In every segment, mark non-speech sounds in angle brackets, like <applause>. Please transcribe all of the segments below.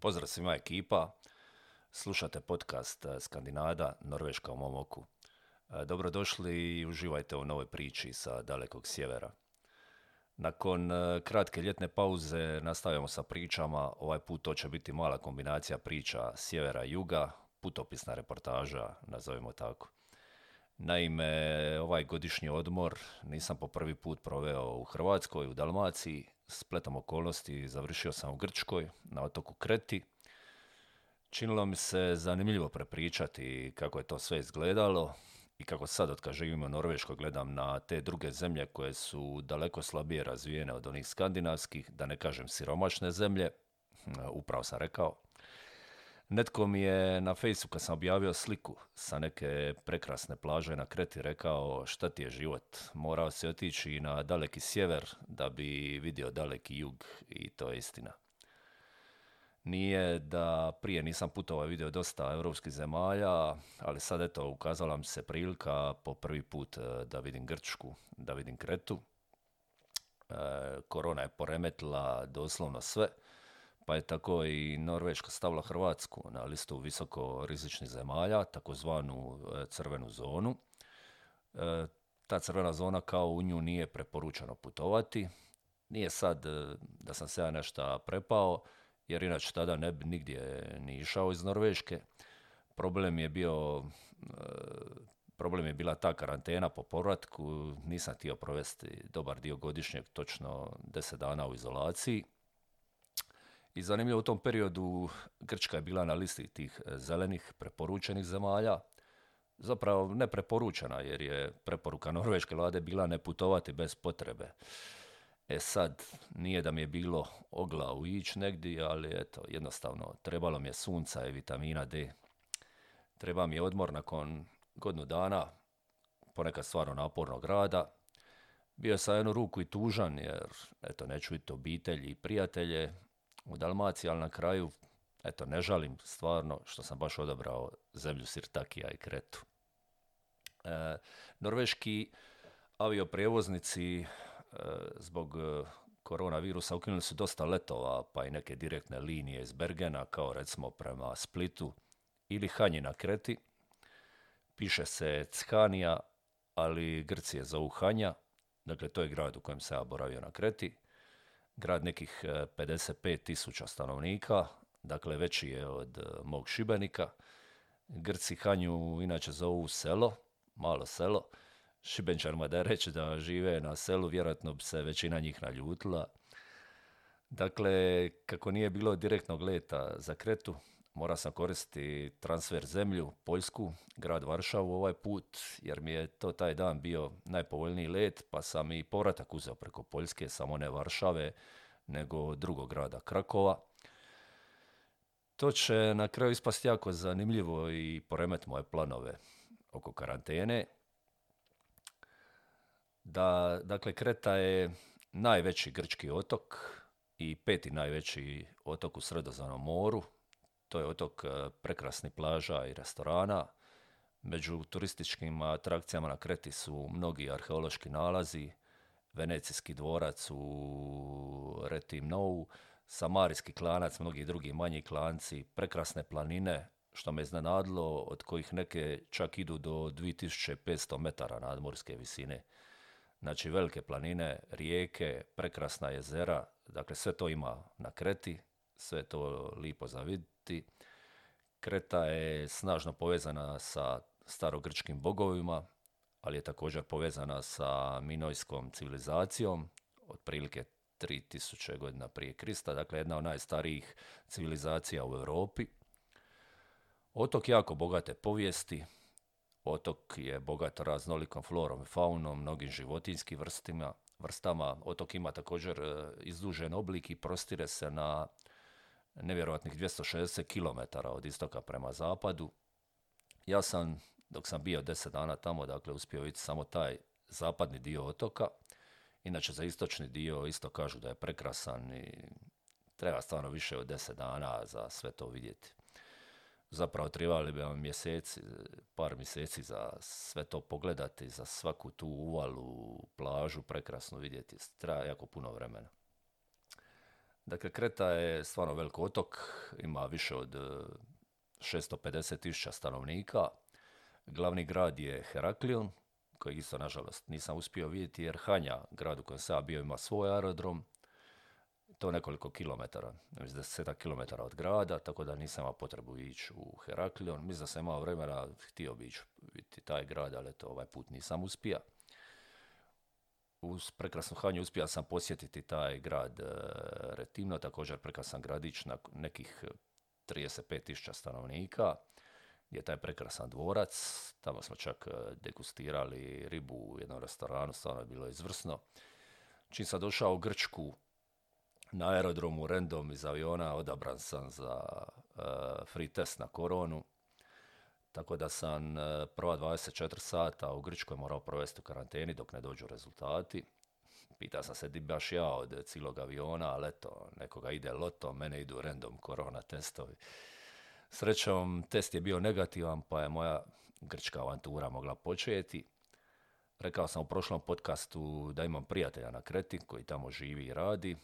Pozdrav svima ekipa. Slušate podcast eh, Skandinada, Norveška u mom oku. Eh, Dobrodošli i uživajte u novoj priči sa dalekog sjevera. Nakon eh, kratke ljetne pauze nastavljamo sa pričama. Ovaj put to će biti mala kombinacija priča sjevera i juga, putopisna reportaža, nazovimo tako. Naime, ovaj godišnji odmor nisam po prvi put proveo u Hrvatskoj, u Dalmaciji. Spletom okolnosti završio sam u Grčkoj, na otoku Kreti. Činilo mi se zanimljivo prepričati kako je to sve izgledalo i kako sad od kad živim u Norveškoj gledam na te druge zemlje koje su daleko slabije razvijene od onih skandinavskih, da ne kažem siromašne zemlje, upravo sam rekao. Netko mi je na Facebooku kad sam objavio sliku sa neke prekrasne plaže na Kreti rekao šta ti je život. Morao si otići na daleki sjever da bi vidio daleki jug i to je istina. Nije da prije nisam putovao vidio dosta europskih zemalja, ali sad eto ukazala mi se prilika po prvi put e, da vidim Grčku, da vidim Kretu. E, korona je poremetila doslovno sve pa je tako i Norveška stavila Hrvatsku na listu visoko rizičnih zemalja, takozvanu e, crvenu zonu. E, ta crvena zona kao u nju nije preporučeno putovati. Nije sad e, da sam se ja nešto prepao, jer inače tada ne bi nigdje ni išao iz Norveške. Problem je bio problem je bila ta karantena po povratku, nisam htio provesti dobar dio godišnjeg, točno 10 dana u izolaciji. I zanimljivo u tom periodu Grčka je bila na listi tih e, zelenih preporučenih zemalja. Zapravo ne preporučena jer je preporuka norveške vlade bila ne putovati bez potrebe. E sad, nije da mi je bilo o glavu ići negdje, ali eto, jednostavno, trebalo mi je sunca i vitamina D. Treba mi je odmor nakon godinu dana, ponekad stvarno napornog rada. Bio sam jednu ruku i tužan jer, eto, neću vidjeti obitelji i prijatelje, u Dalmaciji, ali na kraju, eto, ne žalim stvarno što sam baš odabrao zemlju Sirtakija i Kretu. E, norveški avioprijevoznici e, zbog e, koronavirusa ukinuli su dosta letova, pa i neke direktne linije iz Bergena, kao recimo prema Splitu ili Hanji na Kreti. Piše se Ckania, ali Grcije zovu Hanja, dakle to je grad u kojem se ja boravio na Kreti grad nekih 55 e, tisuća stanovnika, dakle veći je od e, mog Šibenika. Grci Hanju inače zovu selo, malo selo. Šibenčarima da reći da žive na selu, vjerojatno bi se većina njih naljutila. Dakle, kako nije bilo direktnog leta za Kretu, mora sam koristiti transfer zemlju, Poljsku, grad Varšavu ovaj put, jer mi je to taj dan bio najpovoljniji let, pa sam i povratak uzeo preko Poljske, samo ne Varšave, nego drugog grada Krakova. To će na kraju ispasti jako zanimljivo i poremet moje planove oko karantene. Da, dakle, Kreta je najveći grčki otok i peti najveći otok u Sredozvanom moru, to je otok e, prekrasnih plaža i restorana. Među turističkim atrakcijama na Kreti su mnogi arheološki nalazi, Venecijski dvorac u Nou, Samarijski klanac, mnogi drugi manji klanci, prekrasne planine, što me iznenadilo, od kojih neke čak idu do 2500 metara nadmorske visine. Znači velike planine, rijeke, prekrasna jezera, dakle sve to ima na Kreti, sve to lipo za Kreta je snažno povezana sa starogrčkim bogovima, ali je također povezana sa minojskom civilizacijom, otprilike 3000 godina prije Krista, dakle jedna od najstarijih civilizacija u Europi. Otok jako bogate povijesti, otok je bogat raznolikom florom i faunom, mnogim životinskim vrstima, vrstama. Otok ima također e, izdužen oblik i prostire se na nevjerojatnih 260 km od istoka prema zapadu. Ja sam, dok sam bio 10 dana tamo, dakle, uspio vidjeti samo taj zapadni dio otoka. Inače, za istočni dio isto kažu da je prekrasan i treba stvarno više od 10 dana za sve to vidjeti. Zapravo trebali bi vam mjeseci, par mjeseci za sve to pogledati, za svaku tu uvalu, plažu prekrasno vidjeti. Treba jako puno vremena. Dakle, Kreta je stvarno velik otok, ima više od 650 tisuća stanovnika. Glavni grad je Heraklion, kojeg isto, nažalost, nisam uspio vidjeti, jer Hanja, grad u kojem sam bio, ima svoj aerodrom, to nekoliko kilometara, mislim deseta kilometara od grada, tako da nisam imao potrebu ići u Heraklion. Mislim da sam imao vremena, htio bi ići vidjeti taj grad, ali to ovaj put nisam uspio. Uz prekrasnu Hanju uspio sam posjetiti taj grad e, Retimno, također prekrasan gradić na nekih 35.000 stanovnika je taj prekrasan dvorac. Tamo smo čak e, degustirali ribu u jednom restoranu, stvarno je bilo izvrsno. Čim sam došao u Grčku, na aerodromu random iz aviona odabran sam za uh, free test na koronu. Tako da sam uh, prva 24 sata u Grčkoj morao provesti u karanteni dok ne dođu rezultati. Pita sam se di baš ja od cijelog aviona, ali eto, nekoga ide loto, mene idu random korona testovi. Srećom, test je bio negativan, pa je moja grčka avantura mogla početi. Rekao sam u prošlom podcastu da imam prijatelja na Kreti koji tamo živi i radi.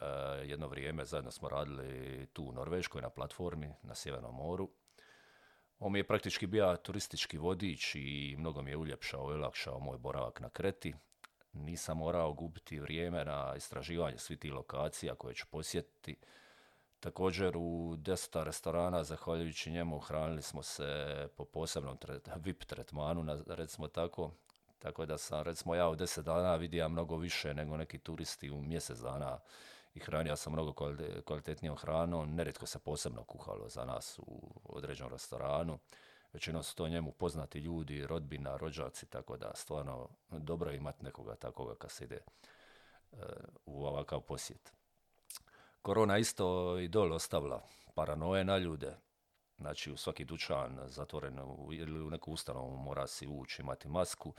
E, jedno vrijeme zajedno smo radili tu u Norveškoj na platformi na Sjevernom moru. On mi je praktički bio turistički vodič i mnogo mi je uljepšao i olakšao moj boravak na Kreti. Nisam morao gubiti vrijeme na istraživanje svih tih lokacija koje ću posjetiti Također u deseta restorana, zahvaljujući njemu, hranili smo se po posebnom VIP tretmanu, recimo tako. Tako da sam, recimo ja u deset dana vidio mnogo više nego neki turisti u mjesec dana i hranio sam mnogo kvalitetnijom hranom. Nerijetko se posebno kuhalo za nas u određenom restoranu. Većinom su to njemu poznati ljudi, rodbina, rođaci, tako da stvarno dobro imati nekoga takoga kad se ide e, u ovakav posjet. Korona isto i dole ostavila paranoje na ljude. Znači u svaki dućan zatvoren ili u neku ustanovu mora si ući, imati masku.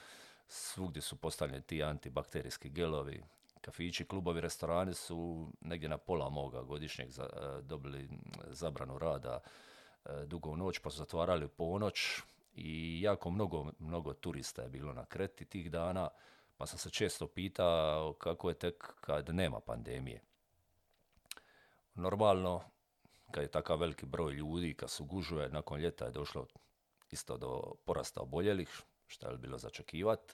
Svugdje su postavljeni ti antibakterijski gelovi. Kafići, klubovi, restorani su negdje na pola moga godišnjeg e, dobili zabranu rada e, dugo noć, pa su zatvarali u ponoć i jako mnogo, mnogo turista je bilo na Kreti tih dana, pa sam se često pitao kako je tek kad nema pandemije. Normalno, kad je takav veliki broj ljudi, kad su gužuje, nakon ljeta je došlo isto do porasta oboljelih, što je bilo začekivati.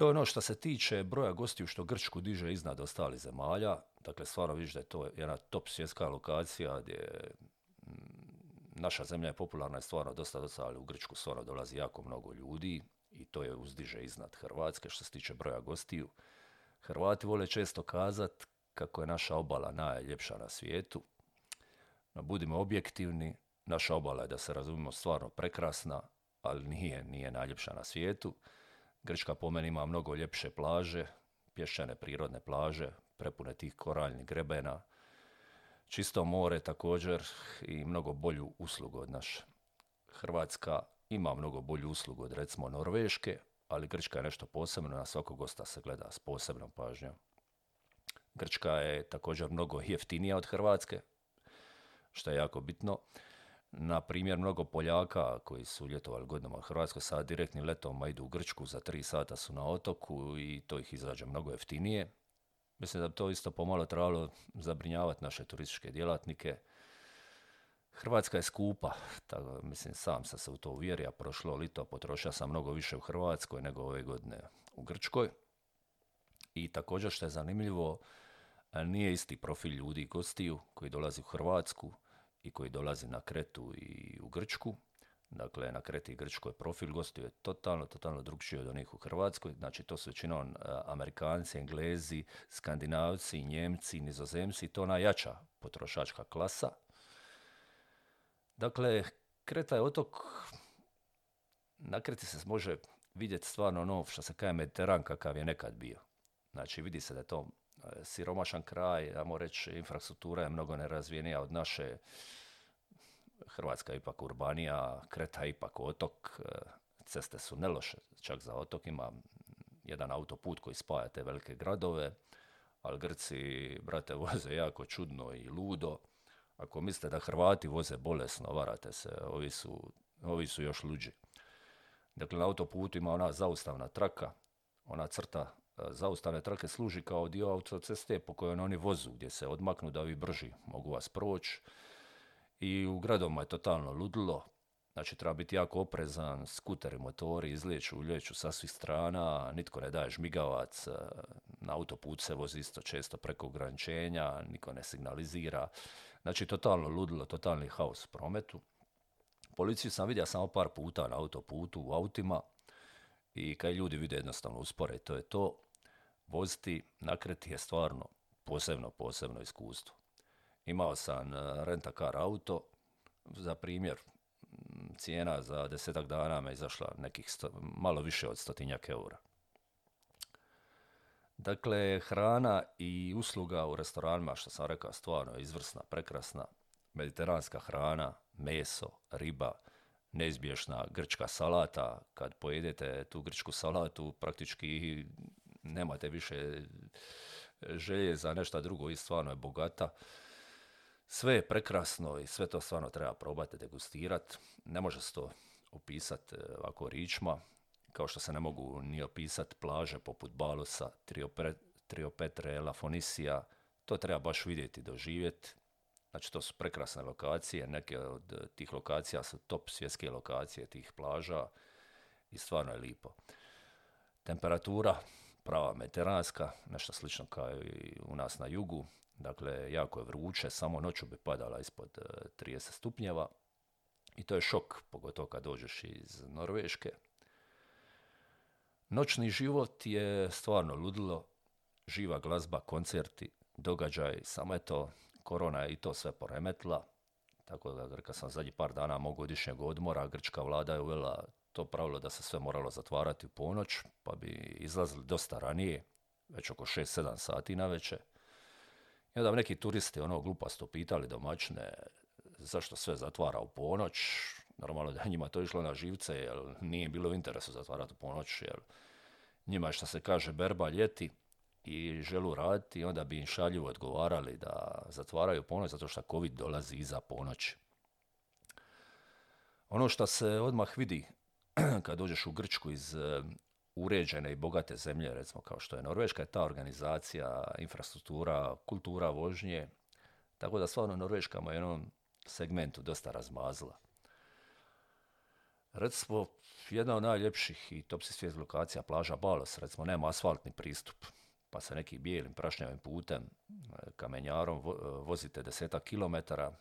To je ono što se tiče broja gostiju što Grčku diže iznad ostalih zemalja. Dakle, stvarno vidiš da je to jedna top svjetska lokacija gdje mm, naša zemlja je popularna i stvarno dosta dosta, ali u Grčku stvarno dolazi jako mnogo ljudi i to je uzdiže iznad Hrvatske što se tiče broja gostiju. Hrvati vole često kazat kako je naša obala najljepša na svijetu. No, budimo objektivni, naša obala je, da se razumimo, stvarno prekrasna, ali nije, nije najljepša na svijetu. Grčka po meni ima mnogo ljepše plaže, pješčane prirodne plaže, prepune tih koraljnih grebena, čisto more također i mnogo bolju uslugu od naše. Hrvatska ima mnogo bolju uslugu od recimo Norveške, ali Grčka je nešto posebno, na svakog gosta se gleda s posebnom pažnjom. Grčka je također mnogo jeftinija od Hrvatske, što je jako bitno. Na primjer, mnogo Poljaka koji su ljetovali godinama u Hrvatskoj sad direktnim letom idu u Grčku, za tri sata su na otoku i to ih izađe mnogo jeftinije. Mislim da bi to isto pomalo trebalo zabrinjavati naše turističke djelatnike. Hrvatska je skupa, tako, mislim sam sam se u to uvjerio, prošlo lito potrošio sam mnogo više u Hrvatskoj nego ove godine u Grčkoj. I također što je zanimljivo, nije isti profil ljudi gostiju koji dolazi u Hrvatsku i koji dolazi na Kretu i u Grčku. Dakle, na Kreti i Grčkoj profil gostiju je totalno, totalno drugčiji od onih u Hrvatskoj. Znači, to su većinom Amerikanci, Englezi, Skandinavci, Njemci, Nizozemci. To najjača potrošačka klasa. Dakle, Kreta je otok, na Kreti se može vidjeti stvarno ono što se kaže Mediteran kakav je nekad bio. Znači vidi se da je to e, siromašan kraj, ja reći infrastruktura je mnogo nerazvijenija od naše. Hrvatska je ipak urbanija, Kreta je ipak otok, ceste su neloše, čak za otok ima jedan autoput koji spaja te velike gradove, ali Grci, brate, voze jako čudno i ludo. Ako mislite da Hrvati voze bolesno, varate se, ovi su, ovi su još luđi. Dakle, na autoputu ima ona zaustavna traka, ona crta zaustavne trake služi kao dio autoceste po kojoj oni vozu, gdje se odmaknu da ovi brži mogu vas proći. I u gradovima je totalno ludilo, Znači treba biti jako oprezan, skuteri, motori izlijeću, uljeću sa svih strana, nitko ne daje žmigavac, e, na autoput se vozi isto često preko ograničenja, niko ne signalizira. Znači totalno ludilo, totalni haos u prometu. Policiju sam vidio samo par puta na autoputu u autima i kad ljudi vide jednostavno uspore, to je to. Voziti nakreti je stvarno posebno, posebno iskustvo. Imao sam e, renta car auto, za primjer, cijena za desetak dana me izašla nekih malo više od stotinjak eura. Dakle, hrana i usluga u restoranima, što sam rekao, stvarno izvrsna, prekrasna. Mediteranska hrana, meso, riba, neizbješna grčka salata. Kad pojedete tu grčku salatu, praktički nemate više želje za nešto drugo i stvarno je bogata. Sve je prekrasno i sve to stvarno treba probati, degustirati. Ne može se to opisati e, ovako ričma, kao što se ne mogu ni opisati plaže poput Balosa, Triopetre, Lafonisija. To treba baš vidjeti, doživjeti. Znači to su prekrasne lokacije, neke od tih lokacija su top svjetske lokacije tih plaža i stvarno je lipo. Temperatura prava mediteranska, nešto slično kao i u nas na jugu, Dakle, jako je vruće, samo noću bi padala ispod 30 e, stupnjeva. I to je šok, pogotovo kad dođeš iz Norveške. Noćni život je stvarno ludilo, živa glazba, koncerti, događaj, samo je to, korona je i to sve poremetla. Tako da, kad sam zadnji par dana mog godišnjeg odmora, grčka vlada je uvela to pravilo da se sve moralo zatvarati u ponoć, pa bi izlazili dosta ranije, već oko 6-7 sati na večer. I onda neki turisti ono glupasto pitali domaćine zašto sve zatvara u ponoć. Normalno da njima to išlo na živce jer nije bilo u interesu zatvarati u ponoć jer njima što se kaže berba ljeti i želu raditi onda bi im šaljivo odgovarali da zatvaraju ponoć zato što COVID dolazi iza ponoći. Ono što se odmah vidi <clears throat> kad dođeš u Grčku iz uređene i bogate zemlje, recimo kao što je Norveška, je ta organizacija, infrastruktura, kultura vožnje. Tako da stvarno Norveška u jednom segmentu dosta razmazla. Recimo, jedna od najljepših i top svijet lokacija, plaža Balos, recimo nema asfaltni pristup, pa se neki bijelim prašnjavim putem, kamenjarom vozite desetak kilometara,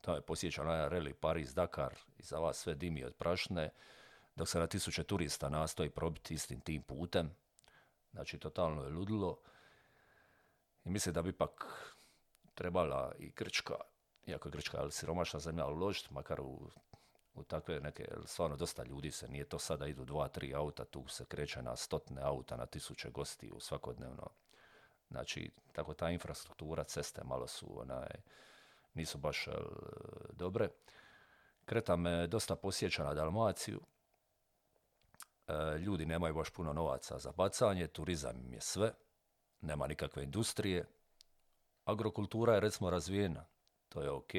to je posjeća na reli Paris-Dakar i za vas sve dimi od prašne, dok se na tisuće turista nastoji probiti istim tim putem. Znači, totalno je ludilo. I mislim da bi ipak trebala i Grčka, iako je Grčka ali siromašna zemlja, uložiti makar u, u takve neke, stvarno dosta ljudi se, nije to sada idu dva, tri auta, tu se kreće na stotne auta, na tisuće gostiju svakodnevno. Znači, tako ta infrastruktura, ceste malo su, onaj, nisu baš dobre. Kreta me dosta posjeća na Dalmaciju, ljudi nemaju baš puno novaca za bacanje, turizam im je sve, nema nikakve industrije, agrokultura je recimo razvijena, to je ok.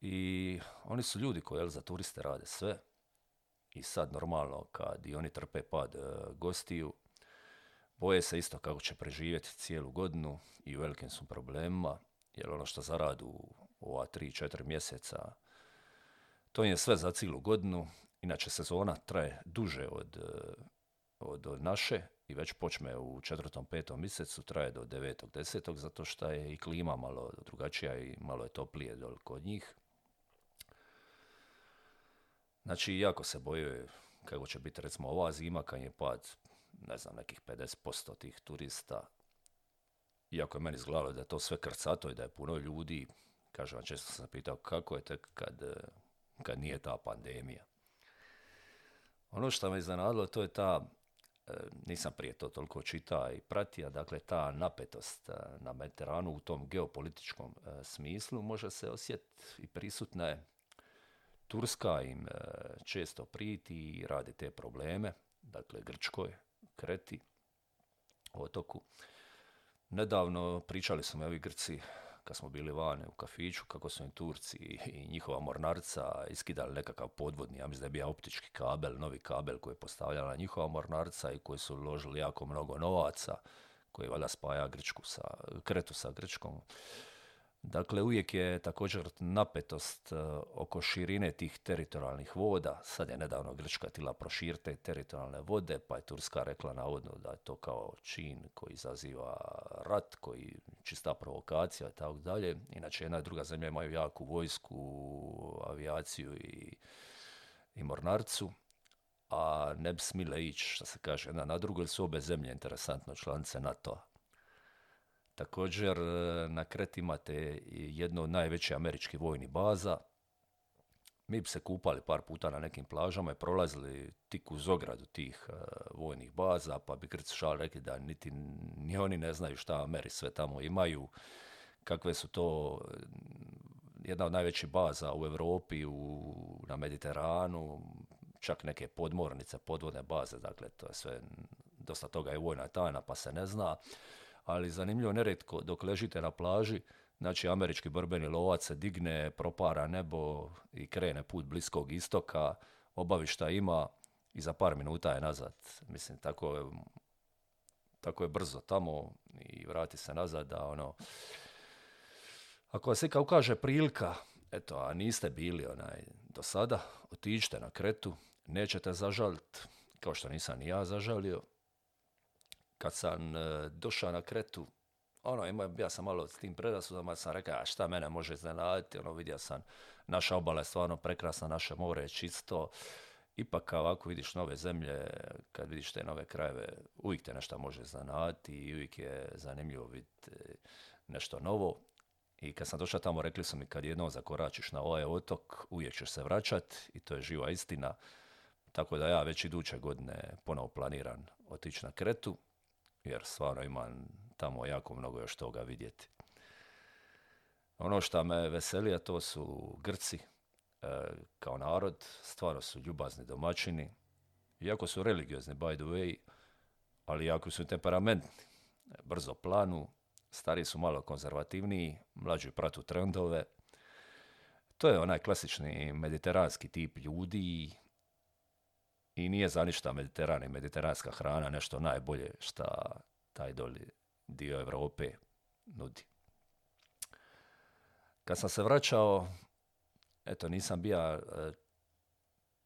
I oni su ljudi koji za turiste rade sve. I sad normalno kad i oni trpe pad e, gostiju, boje se isto kako će preživjeti cijelu godinu i u velikim su problemima, jer ono što zaradu u ova 3-4 mjeseca, to im je sve za cijelu godinu Inače, sezona traje duže od, e, od, naše i već počne u četvrtom, petom mjesecu, traje do devetog, desetog, zato što je i klima malo drugačija i malo je toplije dol kod njih. Znači, jako se boje kako će biti recimo ova zima kad je pad, ne znam, nekih 50% tih turista. Iako je meni izgledalo da je to sve krcato i da je puno ljudi, kažem vam, često sam pitao kako je tek kad, e, kad nije ta pandemija. Ono što me iznenadilo to je ta, e, nisam prije to toliko čitao i pratio, dakle ta napetost e, na Mediteranu u tom geopolitičkom e, smislu može se osjetiti i prisutna je. Turska im često priti i radi te probleme, dakle Grčkoj, Kreti, otoku. Nedavno pričali smo ovi Grci kad smo bili vani u kafiću, kako su im Turci i njihova mornarica iskidali nekakav podvodni, ja mislim da je bio optički kabel, novi kabel koji je postavljala njihova mornarica i koji su uložili jako mnogo novaca, koji valjda spaja Grčku sa, Kretu sa Grčkom. Dakle, uvijek je također napetost e, oko širine tih teritorijalnih voda. Sad je nedavno Grčka tila proširiti te teritorijalne vode, pa je Turska rekla navodno da je to kao čin koji izaziva rat, koji čista provokacija i tako dalje. Inače, jedna i druga zemlja imaju jaku vojsku, avijaciju i, i mornarcu a ne bi smile ići, što se kaže, jedna na drugo, jer su obe zemlje interesantno članice NATO-a. Također e, na Kreti imate jednu od najvećih američkih vojnih baza. Mi bi se kupali par puta na nekim plažama i prolazili tik uz ogradu tih uh, vojnih baza, pa bi Grci šal rekli da niti ni oni ne znaju šta Ameri sve tamo imaju, kakve su to e, jedna od najvećih baza u Europi, u, na Mediteranu, čak neke podmornice, podvodne baze, dakle to je sve, dosta toga je vojna tajna pa se ne zna ali zanimljivo neretko dok ležite na plaži, znači američki borbeni lovac se digne, propara nebo i krene put bliskog istoka, obavi šta ima i za par minuta je nazad. Mislim, tako je, tako je brzo tamo i vrati se nazad da ono... Ako vas kao ukaže prilika, eto, a niste bili onaj do sada, otiđite na kretu, nećete zažaliti, kao što nisam ni ja zažalio, kad sam e, došao na kretu, ono, ima, ja sam malo s tim predasudama, sam rekao, a šta mene može iznenaditi, ono, vidio sam, naša obala je stvarno prekrasna, naše more je čisto, ipak ovako vidiš nove zemlje, kad vidiš te nove krajeve, uvijek te nešto može iznenaditi i uvijek je zanimljivo vidjeti nešto novo. I kad sam došao tamo, rekli su mi kad jednom zakoračiš na ovaj otok, uvijek ćeš se vraćat i to je živa istina. Tako da ja već iduće godine ponovo planiram otići na Kretu jer stvarno imam tamo jako mnogo još toga vidjeti. Ono što me veseli, a to su Grci e, kao narod, stvarno su ljubazni domaćini, iako su religiozni by the way, ali jako su temperamentni, brzo planu, stari su malo konzervativniji, mlađi pratu trendove. To je onaj klasični mediteranski tip ljudi, i nije za ništa Mediteran i mediteranska hrana nešto najbolje šta taj doli dio Europe nudi. Kad sam se vraćao, eto nisam bija, e,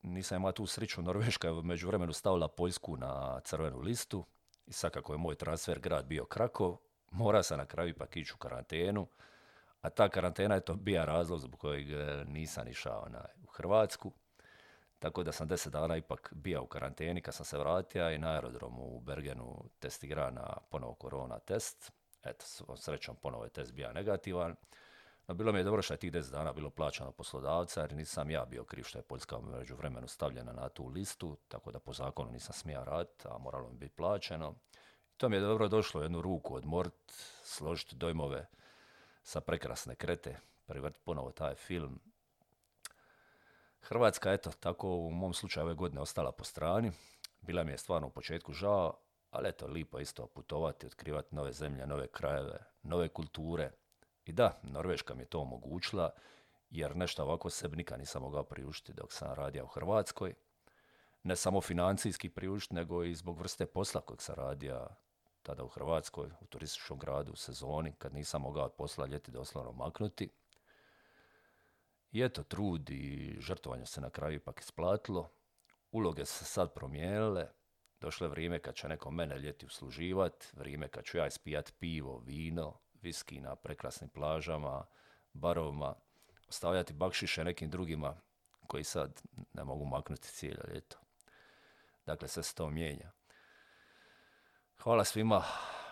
nisam imao tu sriću, Norveška je među vremenu stavila Poljsku na crvenu listu i sad kako je moj transfer grad bio Krakov, mora sam na kraju ipak ići u karantenu, a ta karantena je to bija razlog zbog kojeg e, nisam išao na, u Hrvatsku. Tako da sam deset dana ipak bio u karanteni kad sam se vratio i na aerodromu u Bergenu testigra na ponovo korona test. Eto, srećom ponovo je test bio negativan. No, bilo mi je dobro što je tih deset dana bilo plaćano poslodavca, jer nisam ja bio kriv što je Poljska među vremenu stavljena na tu listu, tako da po zakonu nisam smija raditi, a moralo mi biti plaćeno. to mi je dobro došlo jednu ruku odmort, složiti dojmove sa prekrasne krete, privrt ponovo taj film, Hrvatska, eto, tako u mom slučaju ove godine ostala po strani. Bila mi je stvarno u početku žao, ali eto, lipo isto putovati, otkrivati nove zemlje, nove krajeve, nove kulture. I da, Norveška mi je to omogućila, jer nešto ovako sebi nikad nisam mogao priuštiti dok sam radio u Hrvatskoj. Ne samo financijski priuštiti, nego i zbog vrste posla kojeg sam radio tada u Hrvatskoj, u turističkom gradu, u sezoni, kad nisam mogao od posla ljeti doslovno maknuti. I eto, trud i žrtvovanje se na kraju ipak isplatilo. Uloge se sad promijenile. Došlo je vrijeme kad će neko mene ljeti usluživat, vrijeme kad ću ja ispijat pivo, vino, viski na prekrasnim plažama, barovima, ostavljati bakšiše nekim drugima koji sad ne mogu maknuti cijelo ljeto. Dakle, sve se to mijenja. Hvala svima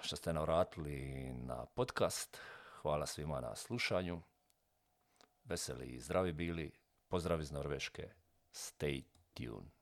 što ste navratili na podcast. Hvala svima na slušanju veseli i zdravi bili. Pozdrav iz Norveške. Stay tuned.